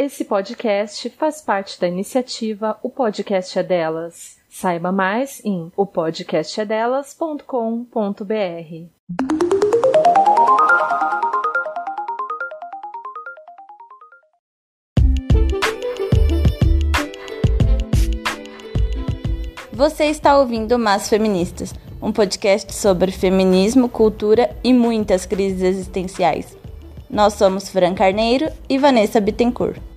Esse podcast faz parte da iniciativa O Podcast é Delas. Saiba mais em opodcastedelas.com.br. Você está ouvindo Mas Feministas, um podcast sobre feminismo, cultura e muitas crises existenciais. Nós somos Fran Carneiro e Vanessa Bittencourt.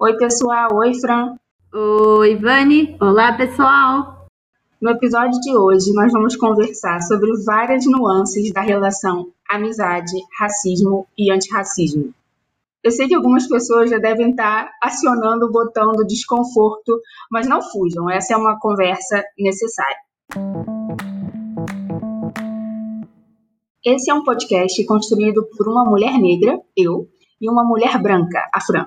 Oi, pessoal. Oi, Fran. Oi, Vani. Olá, pessoal. No episódio de hoje, nós vamos conversar sobre várias nuances da relação amizade, racismo e antirracismo. Eu sei que algumas pessoas já devem estar acionando o botão do desconforto, mas não fujam, essa é uma conversa necessária. Esse é um podcast construído por uma mulher negra, eu, e uma mulher branca, a Fran.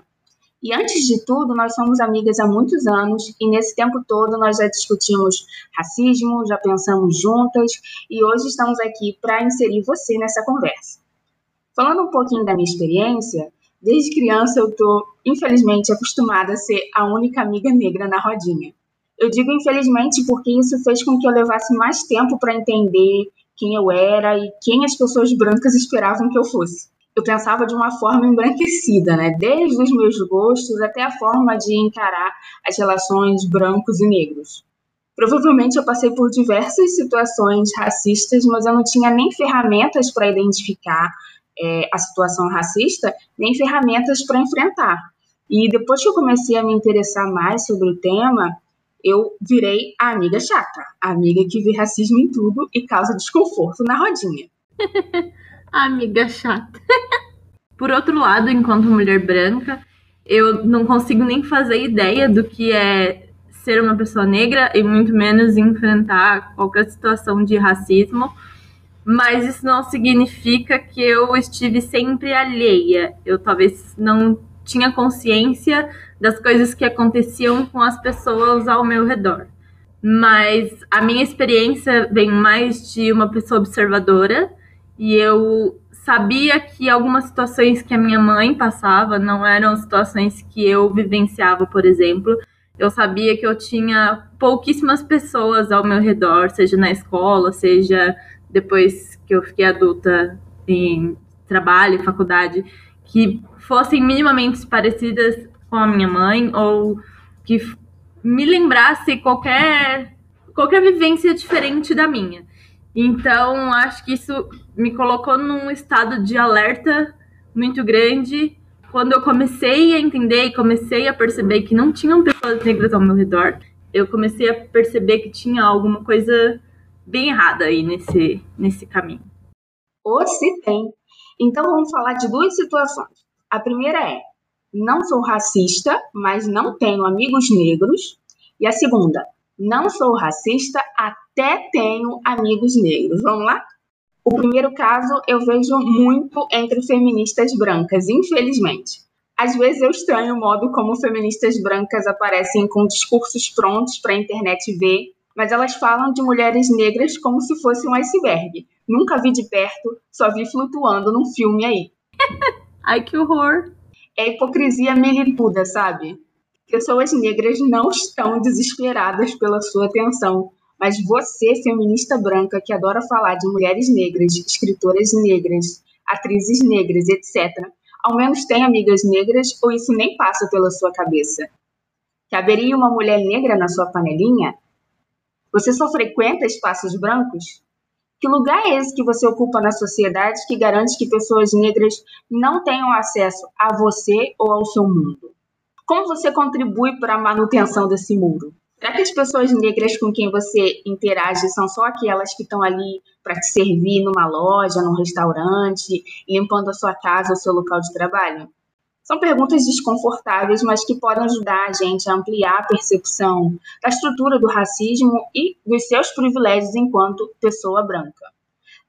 E antes de tudo, nós somos amigas há muitos anos e nesse tempo todo nós já discutimos racismo, já pensamos juntas e hoje estamos aqui para inserir você nessa conversa. Falando um pouquinho da minha experiência, desde criança eu tô, infelizmente, acostumada a ser a única amiga negra na rodinha. Eu digo infelizmente porque isso fez com que eu levasse mais tempo para entender quem eu era e quem as pessoas brancas esperavam que eu fosse eu pensava de uma forma embranquecida, né? Desde os meus gostos até a forma de encarar as relações brancos e negros. Provavelmente eu passei por diversas situações racistas, mas eu não tinha nem ferramentas para identificar é, a situação racista, nem ferramentas para enfrentar. E depois que eu comecei a me interessar mais sobre o tema, eu virei a amiga chata, a amiga que vê racismo em tudo e causa desconforto na rodinha. Amiga chata. Por outro lado, enquanto mulher branca, eu não consigo nem fazer ideia do que é ser uma pessoa negra e muito menos enfrentar qualquer situação de racismo. Mas isso não significa que eu estive sempre alheia. Eu talvez não tinha consciência das coisas que aconteciam com as pessoas ao meu redor. Mas a minha experiência vem mais de uma pessoa observadora e eu sabia que algumas situações que a minha mãe passava não eram situações que eu vivenciava, por exemplo. Eu sabia que eu tinha pouquíssimas pessoas ao meu redor, seja na escola, seja depois que eu fiquei adulta em trabalho, faculdade, que fossem minimamente parecidas com a minha mãe ou que me lembrasse qualquer qualquer vivência diferente da minha. Então, acho que isso me colocou num estado de alerta muito grande. Quando eu comecei a entender e comecei a perceber que não tinham pessoas negras ao meu redor, eu comecei a perceber que tinha alguma coisa bem errada aí nesse, nesse caminho. Ou se tem. Então vamos falar de duas situações. A primeira é: não sou racista, mas não tenho amigos negros. E a segunda, não sou racista, até tenho amigos negros. Vamos lá? O primeiro caso eu vejo muito entre feministas brancas, infelizmente. Às vezes eu estranho o modo como feministas brancas aparecem com discursos prontos para a internet ver, mas elas falam de mulheres negras como se fosse um iceberg. Nunca vi de perto, só vi flutuando num filme aí. Ai, que horror! É hipocrisia milituda, sabe? Pessoas negras não estão desesperadas pela sua atenção, mas você, feminista branca que adora falar de mulheres negras, escritoras negras, atrizes negras, etc., ao menos tem amigas negras ou isso nem passa pela sua cabeça? Caberia uma mulher negra na sua panelinha? Você só frequenta espaços brancos? Que lugar é esse que você ocupa na sociedade que garante que pessoas negras não tenham acesso a você ou ao seu mundo? Como você contribui para a manutenção desse muro? Será que as pessoas negras com quem você interage são só aquelas que estão ali para te servir numa loja, num restaurante, limpando a sua casa ou seu local de trabalho? São perguntas desconfortáveis, mas que podem ajudar a gente a ampliar a percepção da estrutura do racismo e dos seus privilégios enquanto pessoa branca.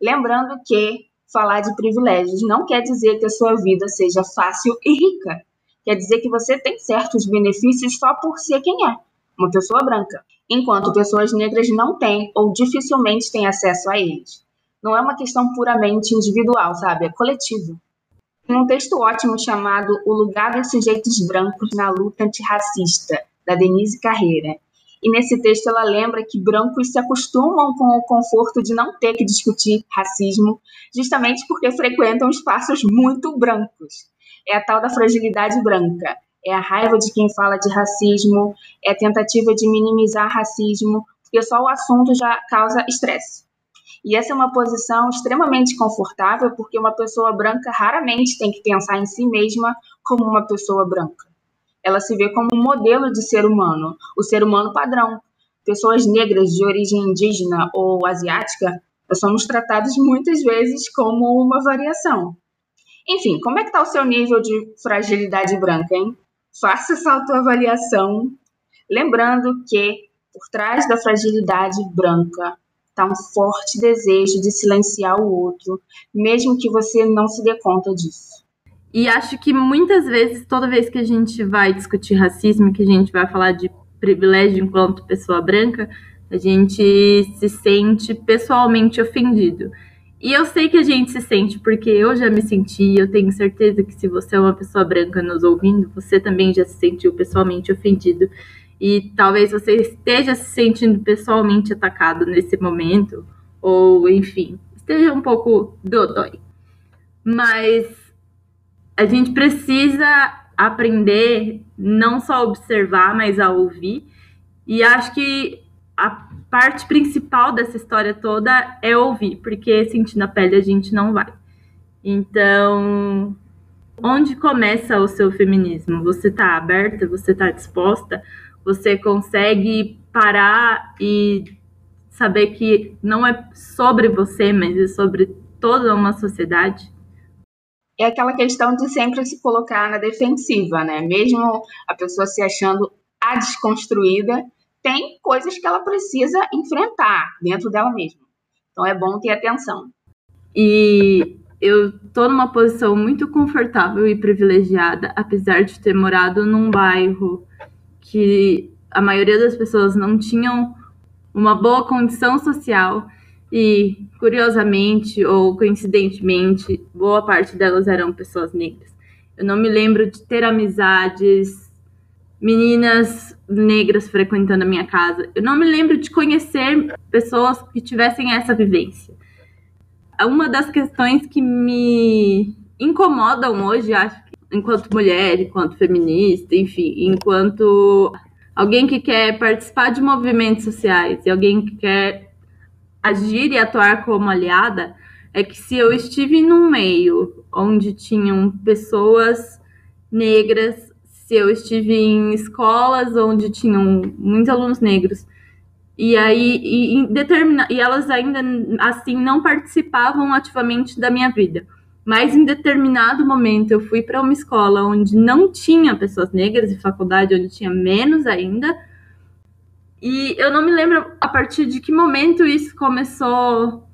Lembrando que falar de privilégios não quer dizer que a sua vida seja fácil e rica quer dizer que você tem certos benefícios só por ser quem é, uma pessoa branca, enquanto pessoas negras não têm ou dificilmente têm acesso a eles. Não é uma questão puramente individual, sabe? É coletivo. Tem um texto ótimo chamado O Lugar dos Sujeitos Brancos na Luta Antirracista, da Denise Carreira. E nesse texto ela lembra que brancos se acostumam com o conforto de não ter que discutir racismo, justamente porque frequentam espaços muito brancos. É a tal da fragilidade branca. É a raiva de quem fala de racismo, é a tentativa de minimizar racismo, porque só o assunto já causa estresse. E essa é uma posição extremamente confortável, porque uma pessoa branca raramente tem que pensar em si mesma como uma pessoa branca. Ela se vê como um modelo de ser humano, o ser humano padrão. Pessoas negras de origem indígena ou asiática, somos tratados muitas vezes como uma variação. Enfim, como é que está o seu nível de fragilidade branca, hein? Faça essa autoavaliação, lembrando que por trás da fragilidade branca está um forte desejo de silenciar o outro, mesmo que você não se dê conta disso. E acho que muitas vezes, toda vez que a gente vai discutir racismo, que a gente vai falar de privilégio enquanto pessoa branca, a gente se sente pessoalmente ofendido. E eu sei que a gente se sente, porque eu já me senti, eu tenho certeza que se você é uma pessoa branca nos ouvindo, você também já se sentiu pessoalmente ofendido e talvez você esteja se sentindo pessoalmente atacado nesse momento, ou enfim, esteja um pouco dodói. Mas a gente precisa aprender não só a observar, mas a ouvir. E acho que a parte principal dessa história toda é ouvir, porque sentindo a pele a gente não vai. Então, onde começa o seu feminismo? Você está aberta? Você está disposta? você consegue parar e saber que não é sobre você, mas é sobre toda uma sociedade? É aquela questão de sempre se colocar na defensiva, né? Mesmo a pessoa se achando a desconstruída, tem coisas que ela precisa enfrentar dentro dela mesma. Então é bom ter atenção. E eu tô numa posição muito confortável e privilegiada, apesar de ter morado num bairro que a maioria das pessoas não tinham uma boa condição social e, curiosamente ou coincidentemente, boa parte delas eram pessoas negras. Eu não me lembro de ter amizades, meninas negras frequentando a minha casa. Eu não me lembro de conhecer pessoas que tivessem essa vivência. Uma das questões que me incomodam hoje, acho enquanto mulher, enquanto feminista, enfim, enquanto alguém que quer participar de movimentos sociais e alguém que quer agir e atuar como aliada, é que se eu estive num meio onde tinham pessoas negras, eu estive em escolas onde tinham muitos alunos negros, e aí e, determina, e elas ainda assim não participavam ativamente da minha vida mas em determinado momento eu fui para uma escola onde não tinha pessoas negras e faculdade onde tinha menos ainda. E eu não me lembro a partir de que momento isso começou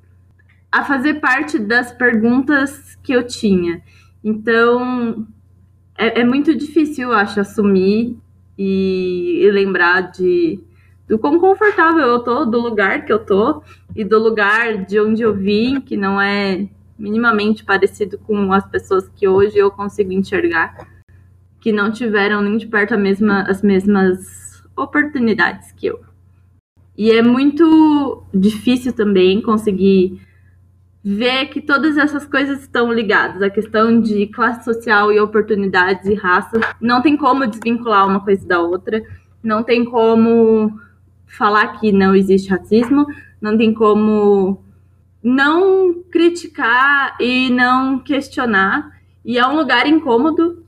a fazer parte das perguntas que eu tinha. Então é, é muito difícil, eu acho, assumir e, e lembrar de do quão confortável eu tô, do lugar que eu tô e do lugar de onde eu vim, que não é minimamente parecido com as pessoas que hoje eu consigo enxergar, que não tiveram nem de perto mesma, as mesmas oportunidades que eu. E é muito difícil também conseguir ver que todas essas coisas estão ligadas. A questão de classe social e oportunidades e raça. Não tem como desvincular uma coisa da outra. Não tem como falar que não existe racismo. Não tem como não criticar e não questionar. E é um lugar incômodo,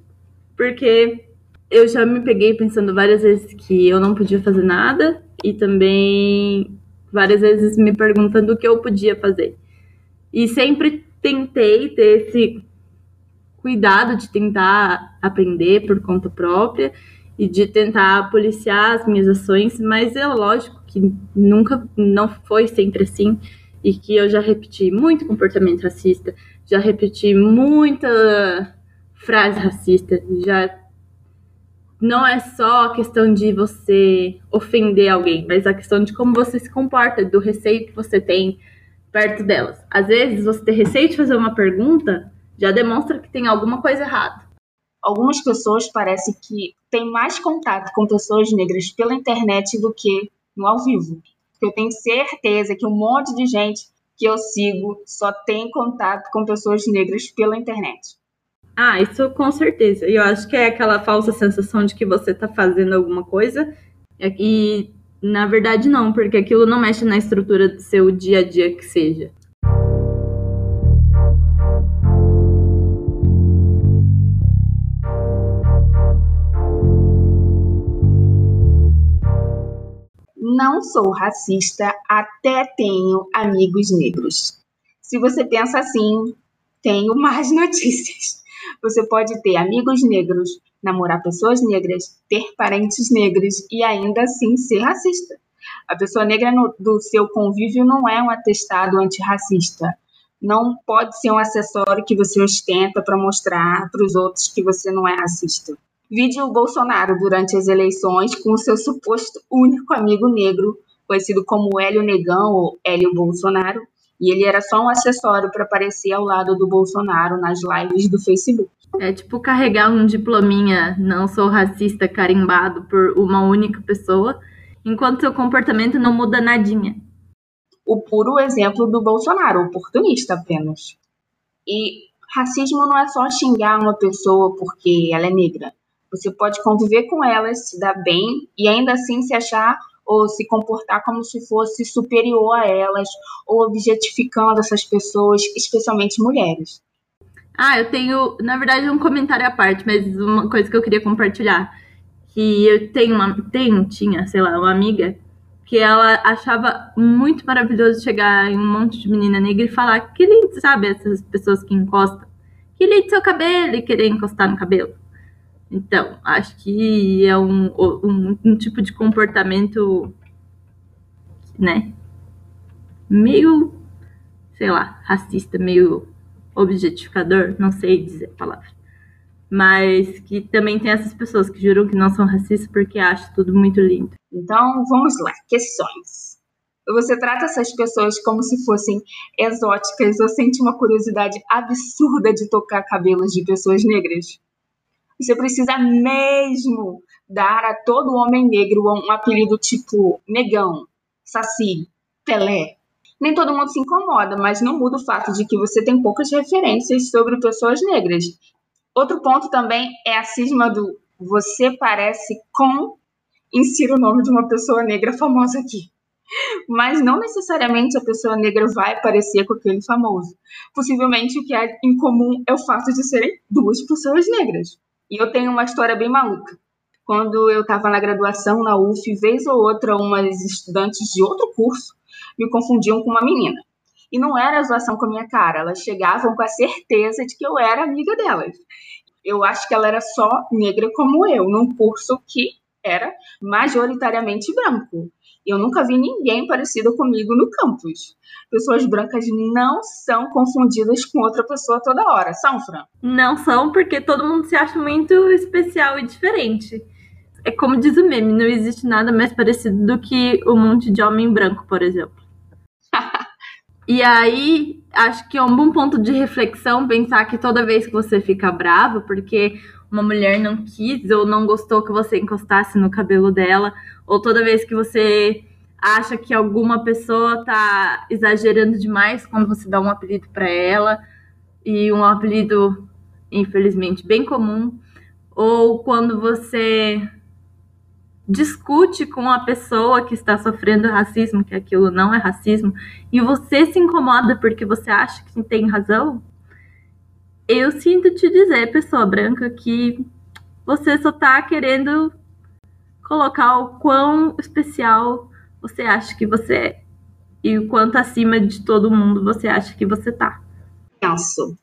porque eu já me peguei pensando várias vezes que eu não podia fazer nada e também várias vezes me perguntando o que eu podia fazer. E sempre tentei ter esse cuidado de tentar aprender por conta própria e de tentar policiar as minhas ações, mas é lógico que nunca não foi sempre assim e que eu já repeti muito comportamento racista, já repeti muita frase racista, já não é só a questão de você ofender alguém, mas a questão de como você se comporta, do receio que você tem perto delas. Às vezes, você ter receio de fazer uma pergunta já demonstra que tem alguma coisa errada. Algumas pessoas parecem que têm mais contato com pessoas negras pela internet do que no ao vivo. Eu tenho certeza que um monte de gente que eu sigo só tem contato com pessoas negras pela internet. Ah, isso com certeza. Eu acho que é aquela falsa sensação de que você está fazendo alguma coisa e na verdade não, porque aquilo não mexe na estrutura do seu dia a dia que seja. Não sou racista, até tenho amigos negros. Se você pensa assim, tenho mais notícias. Você pode ter amigos negros, namorar pessoas negras, ter parentes negros e ainda assim ser racista. A pessoa negra no, do seu convívio não é um atestado antirracista. Não pode ser um acessório que você ostenta para mostrar para os outros que você não é racista. Vide o Bolsonaro durante as eleições com o seu suposto único amigo negro, conhecido como Hélio Negão ou Hélio Bolsonaro, e ele era só um acessório para aparecer ao lado do Bolsonaro nas lives do Facebook. É tipo carregar um diplominha não sou racista carimbado por uma única pessoa, enquanto seu comportamento não muda nadinha. O puro exemplo do Bolsonaro, oportunista apenas. E racismo não é só xingar uma pessoa porque ela é negra. Você pode conviver com elas, se dar bem e ainda assim se achar ou se comportar como se fosse superior a elas ou objetificando essas pessoas, especialmente mulheres. Ah, eu tenho, na verdade, um comentário à parte, mas uma coisa que eu queria compartilhar. Que eu tenho uma, tenho, tinha, sei lá, uma amiga que ela achava muito maravilhoso chegar em um monte de menina negra e falar que lindo, sabe, essas pessoas que encostam. Que lindo seu cabelo e querer encostar no cabelo. Então, acho que é um, um, um tipo de comportamento, né? Meio, sei lá, racista, meio objetificador, não sei dizer a palavra. Mas que também tem essas pessoas que juram que não são racistas porque acham tudo muito lindo. Então, vamos lá, questões. Você trata essas pessoas como se fossem exóticas ou sente uma curiosidade absurda de tocar cabelos de pessoas negras? Você precisa mesmo dar a todo homem negro um apelido tipo negão, saci, Pelé. Nem todo mundo se incomoda, mas não muda o fato de que você tem poucas referências sobre pessoas negras. Outro ponto também é a cisma do você parece com insira o nome de uma pessoa negra famosa aqui. Mas não necessariamente a pessoa negra vai parecer com aquele famoso. Possivelmente o que é em comum é o fato de serem duas pessoas negras. E eu tenho uma história bem maluca. Quando eu estava na graduação na UF, vez ou outra, umas estudantes de outro curso me confundiam com uma menina. E não era zoação com a minha cara, elas chegavam com a certeza de que eu era amiga delas. Eu acho que ela era só negra como eu, num curso que era majoritariamente branco. Eu nunca vi ninguém parecido comigo no campus. Pessoas brancas não são confundidas com outra pessoa toda hora, são, Fran? Não são, porque todo mundo se acha muito especial e diferente. É como diz o meme, não existe nada mais parecido do que um monte de homem branco, por exemplo. E aí, acho que é um bom ponto de reflexão pensar que toda vez que você fica bravo, porque uma mulher não quis ou não gostou que você encostasse no cabelo dela, ou toda vez que você acha que alguma pessoa tá exagerando demais quando você dá um apelido para ela, e um apelido, infelizmente, bem comum, ou quando você discute com a pessoa que está sofrendo racismo, que aquilo não é racismo, e você se incomoda porque você acha que tem razão, eu sinto te dizer, pessoa branca, que você só tá querendo colocar o quão especial você acha que você é e o quanto acima de todo mundo você acha que você tá. Penso.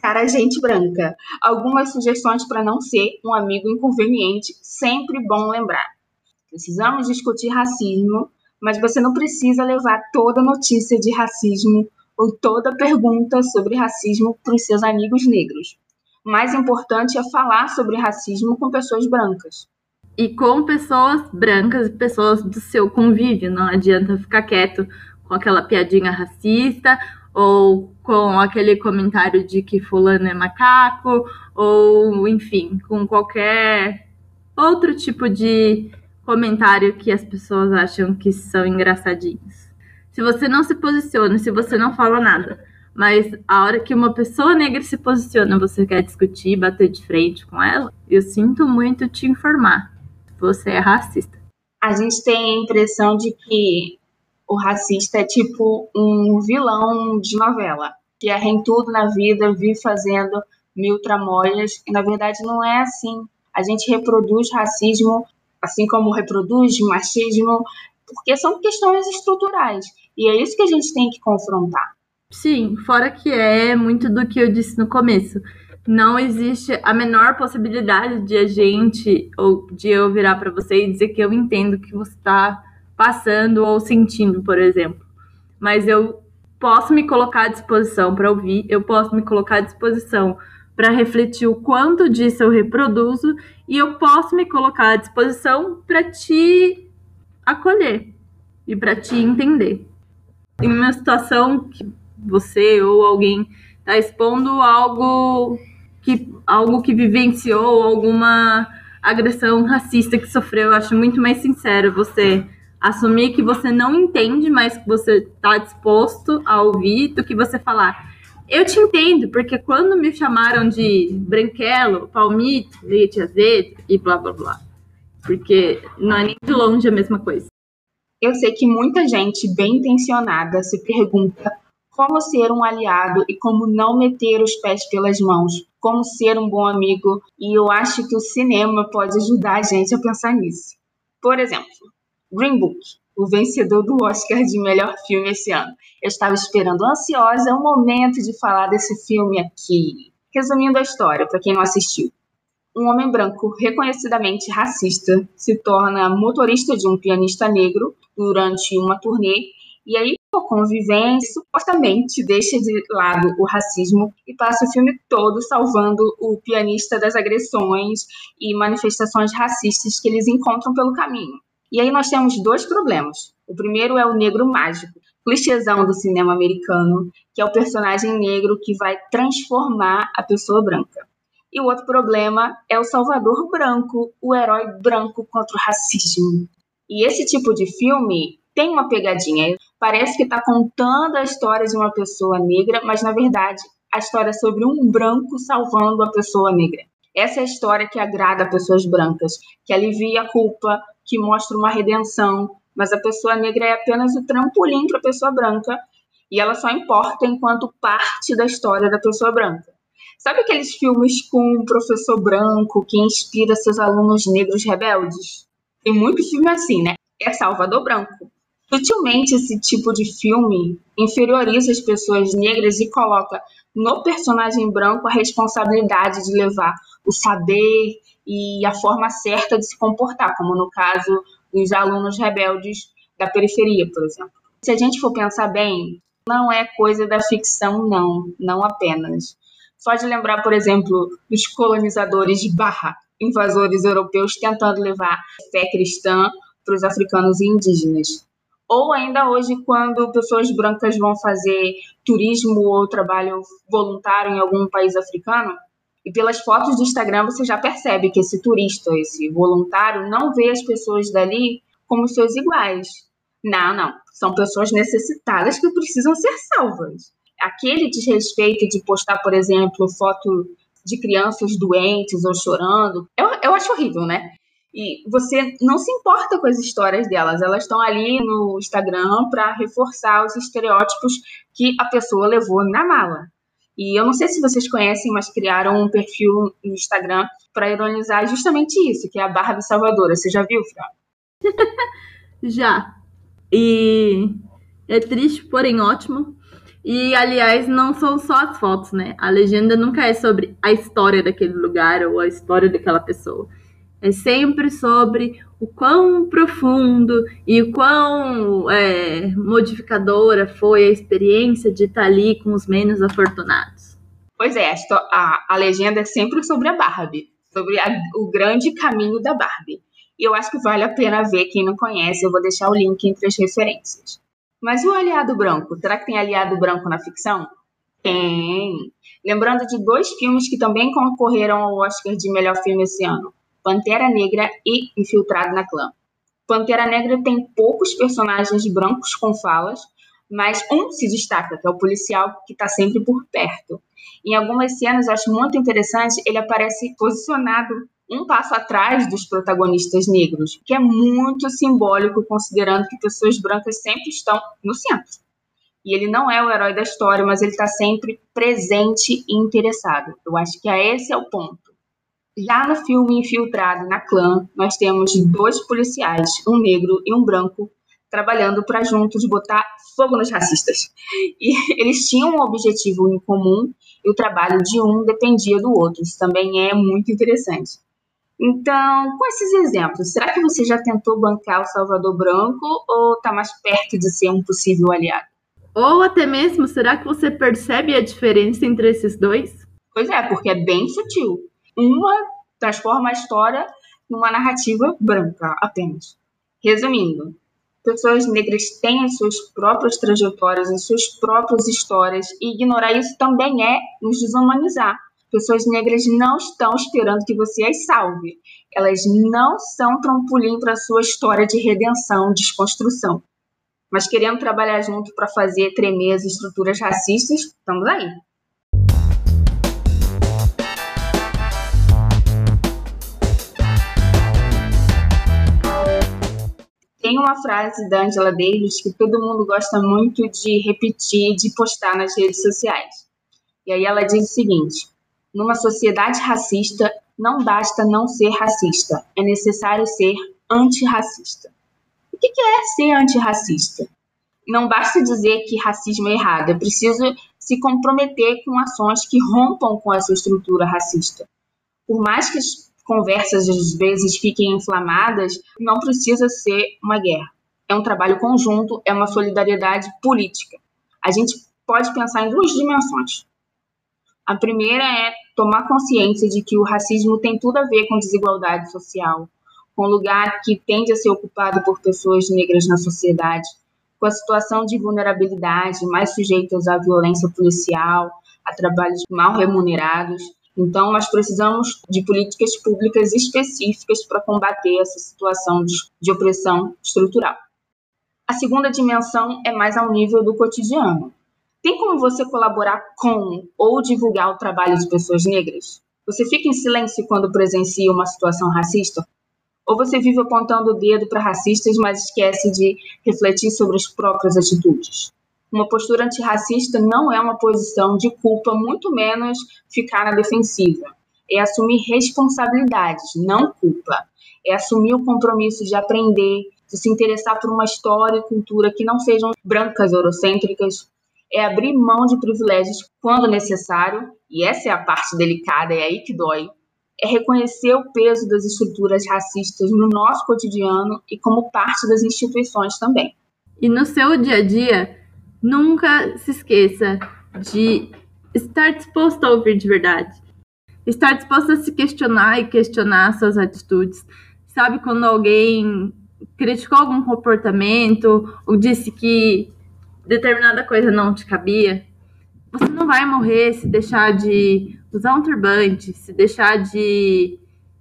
Cara, gente branca. Algumas sugestões para não ser um amigo inconveniente, sempre bom lembrar. Precisamos discutir racismo, mas você não precisa levar toda notícia de racismo ou toda pergunta sobre racismo para os seus amigos negros. Mais importante é falar sobre racismo com pessoas brancas e com pessoas brancas, pessoas do seu convívio. Não adianta ficar quieto com aquela piadinha racista ou com aquele comentário de que fulano é macaco, ou enfim, com qualquer outro tipo de comentário que as pessoas acham que são engraçadinhos. Se você não se posiciona, se você não fala nada, mas a hora que uma pessoa negra se posiciona, você quer discutir, bater de frente com ela, eu sinto muito te informar. Você é racista. A gente tem a impressão de que o racista é tipo um vilão de novela, que erra em tudo na vida, vive fazendo mil tramóias, e na verdade não é assim. A gente reproduz racismo, assim como reproduz machismo, porque são questões estruturais. E é isso que a gente tem que confrontar. Sim, fora que é muito do que eu disse no começo. Não existe a menor possibilidade de a gente, ou de eu virar para você e dizer que eu entendo o que você está passando ou sentindo, por exemplo. Mas eu posso me colocar à disposição para ouvir, eu posso me colocar à disposição para refletir o quanto disso eu reproduzo e eu posso me colocar à disposição para te acolher e para te entender. Em uma situação que você ou alguém está expondo algo que algo que vivenciou, alguma agressão racista que sofreu. Eu acho muito mais sincero você assumir que você não entende, mas que você está disposto a ouvir, do que você falar. Eu te entendo, porque quando me chamaram de branquelo, palmito, leite azedo e blá blá blá. Porque não é nem de longe a mesma coisa. Eu sei que muita gente bem intencionada se pergunta como ser um aliado e como não meter os pés pelas mãos, como ser um bom amigo, e eu acho que o cinema pode ajudar a gente a pensar nisso. Por exemplo, Green Book, o vencedor do Oscar de melhor filme esse ano. Eu estava esperando ansiosa o momento de falar desse filme aqui. Resumindo a história, para quem não assistiu. Um homem branco reconhecidamente racista se torna motorista de um pianista negro durante uma turnê e aí a convivência supostamente deixa de lado o racismo e passa o filme todo salvando o pianista das agressões e manifestações racistas que eles encontram pelo caminho. E aí nós temos dois problemas. O primeiro é o negro mágico, clichêzão do cinema americano, que é o personagem negro que vai transformar a pessoa branca. E o outro problema é o salvador branco, o herói branco contra o racismo. E esse tipo de filme tem uma pegadinha. Parece que está contando a história de uma pessoa negra, mas na verdade a história é sobre um branco salvando a pessoa negra. Essa é a história que agrada pessoas brancas, que alivia a culpa, que mostra uma redenção, mas a pessoa negra é apenas o trampolim para a pessoa branca e ela só importa enquanto parte da história da pessoa branca. Sabe aqueles filmes com um professor branco que inspira seus alunos negros rebeldes? Tem muito filme assim, né? É Salvador Branco. Sutilmente, esse tipo de filme inferioriza as pessoas negras e coloca no personagem branco a responsabilidade de levar o saber e a forma certa de se comportar, como no caso dos alunos rebeldes da periferia, por exemplo. Se a gente for pensar bem, não é coisa da ficção, não, não apenas. Só de lembrar, por exemplo, dos colonizadores barra, invasores europeus tentando levar fé cristã para os africanos e indígenas ou ainda hoje quando pessoas brancas vão fazer turismo ou trabalho voluntário em algum país africano, e pelas fotos do Instagram você já percebe que esse turista, esse voluntário, não vê as pessoas dali como seus iguais. Não, não. São pessoas necessitadas que precisam ser salvas. Aquele desrespeito de postar, por exemplo, foto de crianças doentes ou chorando, eu, eu acho horrível, né? E você não se importa com as histórias delas, elas estão ali no Instagram para reforçar os estereótipos que a pessoa levou na mala. E eu não sei se vocês conhecem, mas criaram um perfil no Instagram para ironizar justamente isso, que é a Barbie Salvadora. Você já viu, Fran? já. E é triste, porém ótimo. E, aliás, não são só as fotos, né? A legenda nunca é sobre a história daquele lugar ou a história daquela pessoa é sempre sobre o quão profundo e o quão é, modificadora foi a experiência de estar ali com os menos afortunados. Pois é, a, a legenda é sempre sobre a Barbie, sobre a, o grande caminho da Barbie. E eu acho que vale a pena ver quem não conhece, eu vou deixar o link entre as referências. Mas e o aliado branco? Será que tem aliado branco na ficção? Tem. Lembrando de dois filmes que também concorreram ao Oscar de melhor filme esse ano: Pantera Negra e Infiltrado na Clã. Pantera Negra tem poucos personagens brancos com falas, mas um se destaca, que é o policial que está sempre por perto. Em algumas cenas, eu acho muito interessante, ele aparece posicionado um passo atrás dos protagonistas negros, que é muito simbólico, considerando que pessoas brancas sempre estão no centro. E ele não é o herói da história, mas ele está sempre presente e interessado. Eu acho que esse é o ponto. Já no filme Infiltrado na Clã, nós temos dois policiais, um negro e um branco, trabalhando para juntos botar fogo nos racistas. E eles tinham um objetivo em comum e o trabalho de um dependia do outro. Isso também é muito interessante. Então, com esses exemplos, será que você já tentou bancar o Salvador Branco ou está mais perto de ser um possível aliado? Ou até mesmo, será que você percebe a diferença entre esses dois? Pois é, porque é bem sutil. Uma transforma a história numa narrativa branca apenas. Resumindo, pessoas negras têm as suas próprias trajetórias, as suas próprias histórias, e ignorar isso também é nos desumanizar. Pessoas negras não estão esperando que você as salve. Elas não são trampolim para a sua história de redenção, desconstrução mas querendo trabalhar junto para fazer tremer as estruturas racistas, estamos aí. Tem uma frase da Angela Davis que todo mundo gosta muito de repetir, de postar nas redes sociais. E aí ela diz o seguinte: numa sociedade racista, não basta não ser racista, é necessário ser antirracista que é ser antirracista? Não basta dizer que racismo é errado, é preciso se comprometer com ações que rompam com essa estrutura racista. Por mais que conversas às vezes fiquem inflamadas, não precisa ser uma guerra. É um trabalho conjunto, é uma solidariedade política. A gente pode pensar em duas dimensões. A primeira é tomar consciência de que o racismo tem tudo a ver com desigualdade social, com lugar que tende a ser ocupado por pessoas negras na sociedade, com a situação de vulnerabilidade, mais sujeitas à violência policial, a trabalhos mal remunerados. Então, nós precisamos de políticas públicas específicas para combater essa situação de, de opressão estrutural. A segunda dimensão é mais ao nível do cotidiano. Tem como você colaborar com ou divulgar o trabalho de pessoas negras? Você fica em silêncio quando presencia uma situação racista? Ou você vive apontando o dedo para racistas, mas esquece de refletir sobre as próprias atitudes? Uma postura antirracista não é uma posição de culpa, muito menos ficar na defensiva. É assumir responsabilidades, não culpa. É assumir o compromisso de aprender, de se interessar por uma história e cultura que não sejam brancas, eurocêntricas. É abrir mão de privilégios quando necessário, e essa é a parte delicada, é aí que dói, é reconhecer o peso das estruturas racistas no nosso cotidiano e como parte das instituições também. E no seu dia a dia, nunca se esqueça de estar disposto a ouvir de verdade. Estar disposto a se questionar e questionar suas atitudes. Sabe quando alguém criticou algum comportamento ou disse que determinada coisa não te cabia? Você não vai morrer se deixar de usar um turbante, se deixar de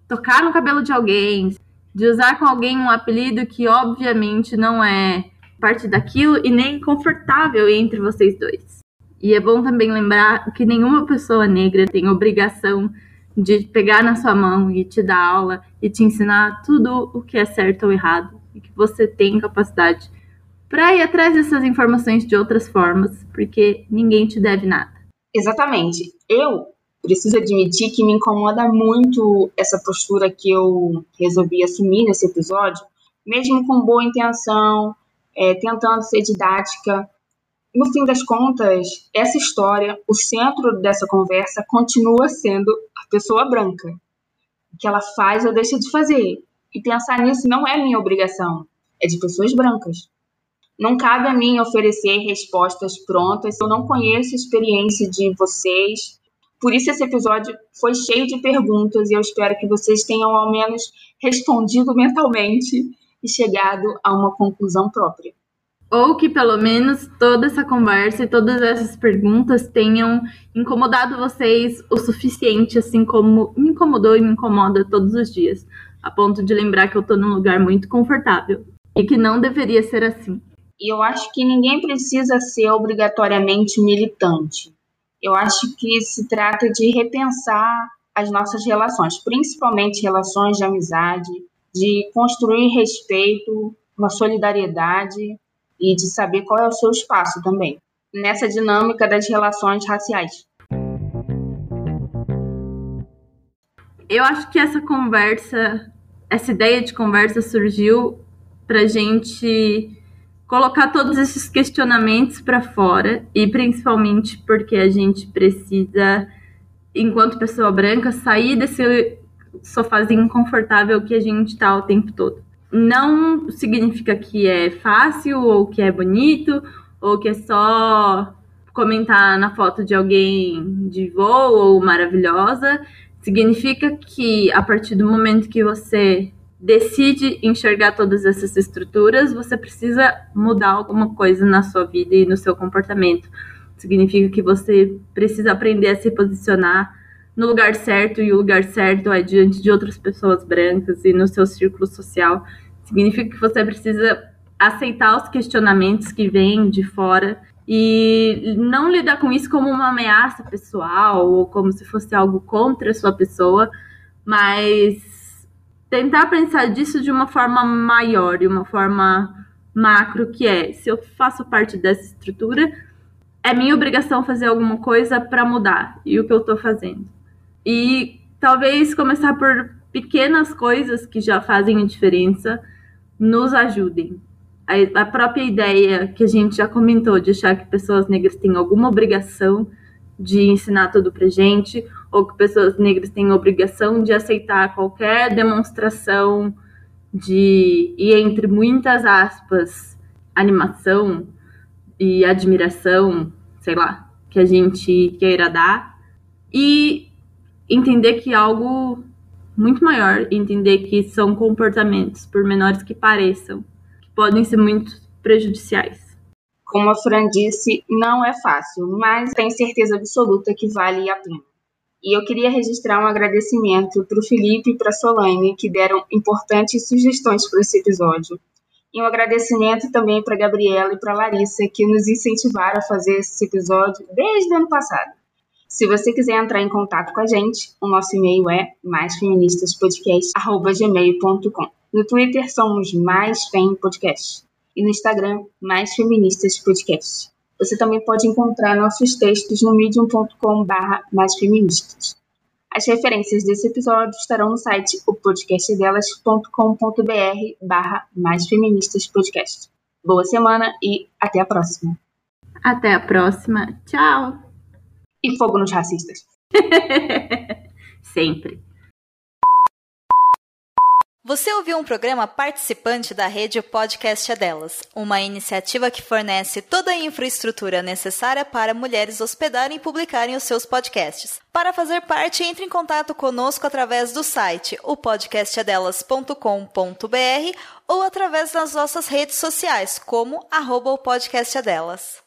tocar no cabelo de alguém, de usar com alguém um apelido que obviamente não é parte daquilo e nem confortável entre vocês dois. E é bom também lembrar que nenhuma pessoa negra tem obrigação de pegar na sua mão e te dar aula e te ensinar tudo o que é certo ou errado e que você tem capacidade para ir atrás dessas informações de outras formas, porque ninguém te deve nada. Exatamente. Eu preciso admitir que me incomoda muito essa postura que eu resolvi assumir nesse episódio, mesmo com boa intenção, é, tentando ser didática. No fim das contas, essa história, o centro dessa conversa continua sendo a pessoa branca. O que ela faz ou deixa de fazer. E pensar nisso não é minha obrigação, é de pessoas brancas. Não cabe a mim oferecer respostas prontas. Eu não conheço a experiência de vocês, por isso esse episódio foi cheio de perguntas e eu espero que vocês tenham ao menos respondido mentalmente e chegado a uma conclusão própria. Ou que pelo menos toda essa conversa e todas essas perguntas tenham incomodado vocês o suficiente, assim como me incomodou e me incomoda todos os dias, a ponto de lembrar que eu tô num lugar muito confortável e que não deveria ser assim. E eu acho que ninguém precisa ser obrigatoriamente militante. Eu acho que se trata de repensar as nossas relações, principalmente relações de amizade, de construir respeito, uma solidariedade e de saber qual é o seu espaço também nessa dinâmica das relações raciais. Eu acho que essa conversa, essa ideia de conversa surgiu para gente colocar todos esses questionamentos para fora e principalmente porque a gente precisa, enquanto pessoa branca, sair desse sofazinho confortável que a gente está o tempo todo não significa que é fácil ou que é bonito ou que é só comentar na foto de alguém de voo ou maravilhosa. Significa que a partir do momento que você decide enxergar todas essas estruturas, você precisa mudar alguma coisa na sua vida e no seu comportamento. Significa que você precisa aprender a se posicionar no lugar certo e o lugar certo é diante de outras pessoas brancas e no seu círculo social. Significa que você precisa aceitar os questionamentos que vêm de fora e não lidar com isso como uma ameaça pessoal ou como se fosse algo contra a sua pessoa, mas tentar pensar disso de uma forma maior, de uma forma macro, que é, se eu faço parte dessa estrutura, é minha obrigação fazer alguma coisa para mudar, e o que eu estou fazendo. E talvez começar por pequenas coisas que já fazem a diferença nos ajudem. A, a própria ideia que a gente já comentou de achar que pessoas negras têm alguma obrigação de ensinar tudo pra gente, ou que pessoas negras têm obrigação de aceitar qualquer demonstração de, e entre muitas aspas, animação e admiração, sei lá, que a gente queira dar, e entender que algo muito maior, entender que são comportamentos, por menores que pareçam, que podem ser muito prejudiciais. Como a Fran disse, não é fácil, mas tenho certeza absoluta que vale a pena. E eu queria registrar um agradecimento para o Felipe e para a Solane, que deram importantes sugestões para esse episódio. E um agradecimento também para a Gabriela e para a Larissa, que nos incentivaram a fazer esse episódio desde o ano passado. Se você quiser entrar em contato com a gente, o nosso e-mail é maisfeministaspodcast.gmail.com. No Twitter somos Mais Fem Podcast. E no Instagram, Mais Feministas Podcast. Você também pode encontrar nossos textos no medium.com barra maisfeministas. As referências desse episódio estarão no site opodcastdelas.com.br barra. Boa semana e até a próxima. Até a próxima. Tchau! E fogo nos racistas. Sempre. Você ouviu um programa participante da rede Podcast é Delas, uma iniciativa que fornece toda a infraestrutura necessária para mulheres hospedarem e publicarem os seus podcasts. Para fazer parte, entre em contato conosco através do site opodcastadelas.com.br ou através das nossas redes sociais, como arroba o podcast é delas.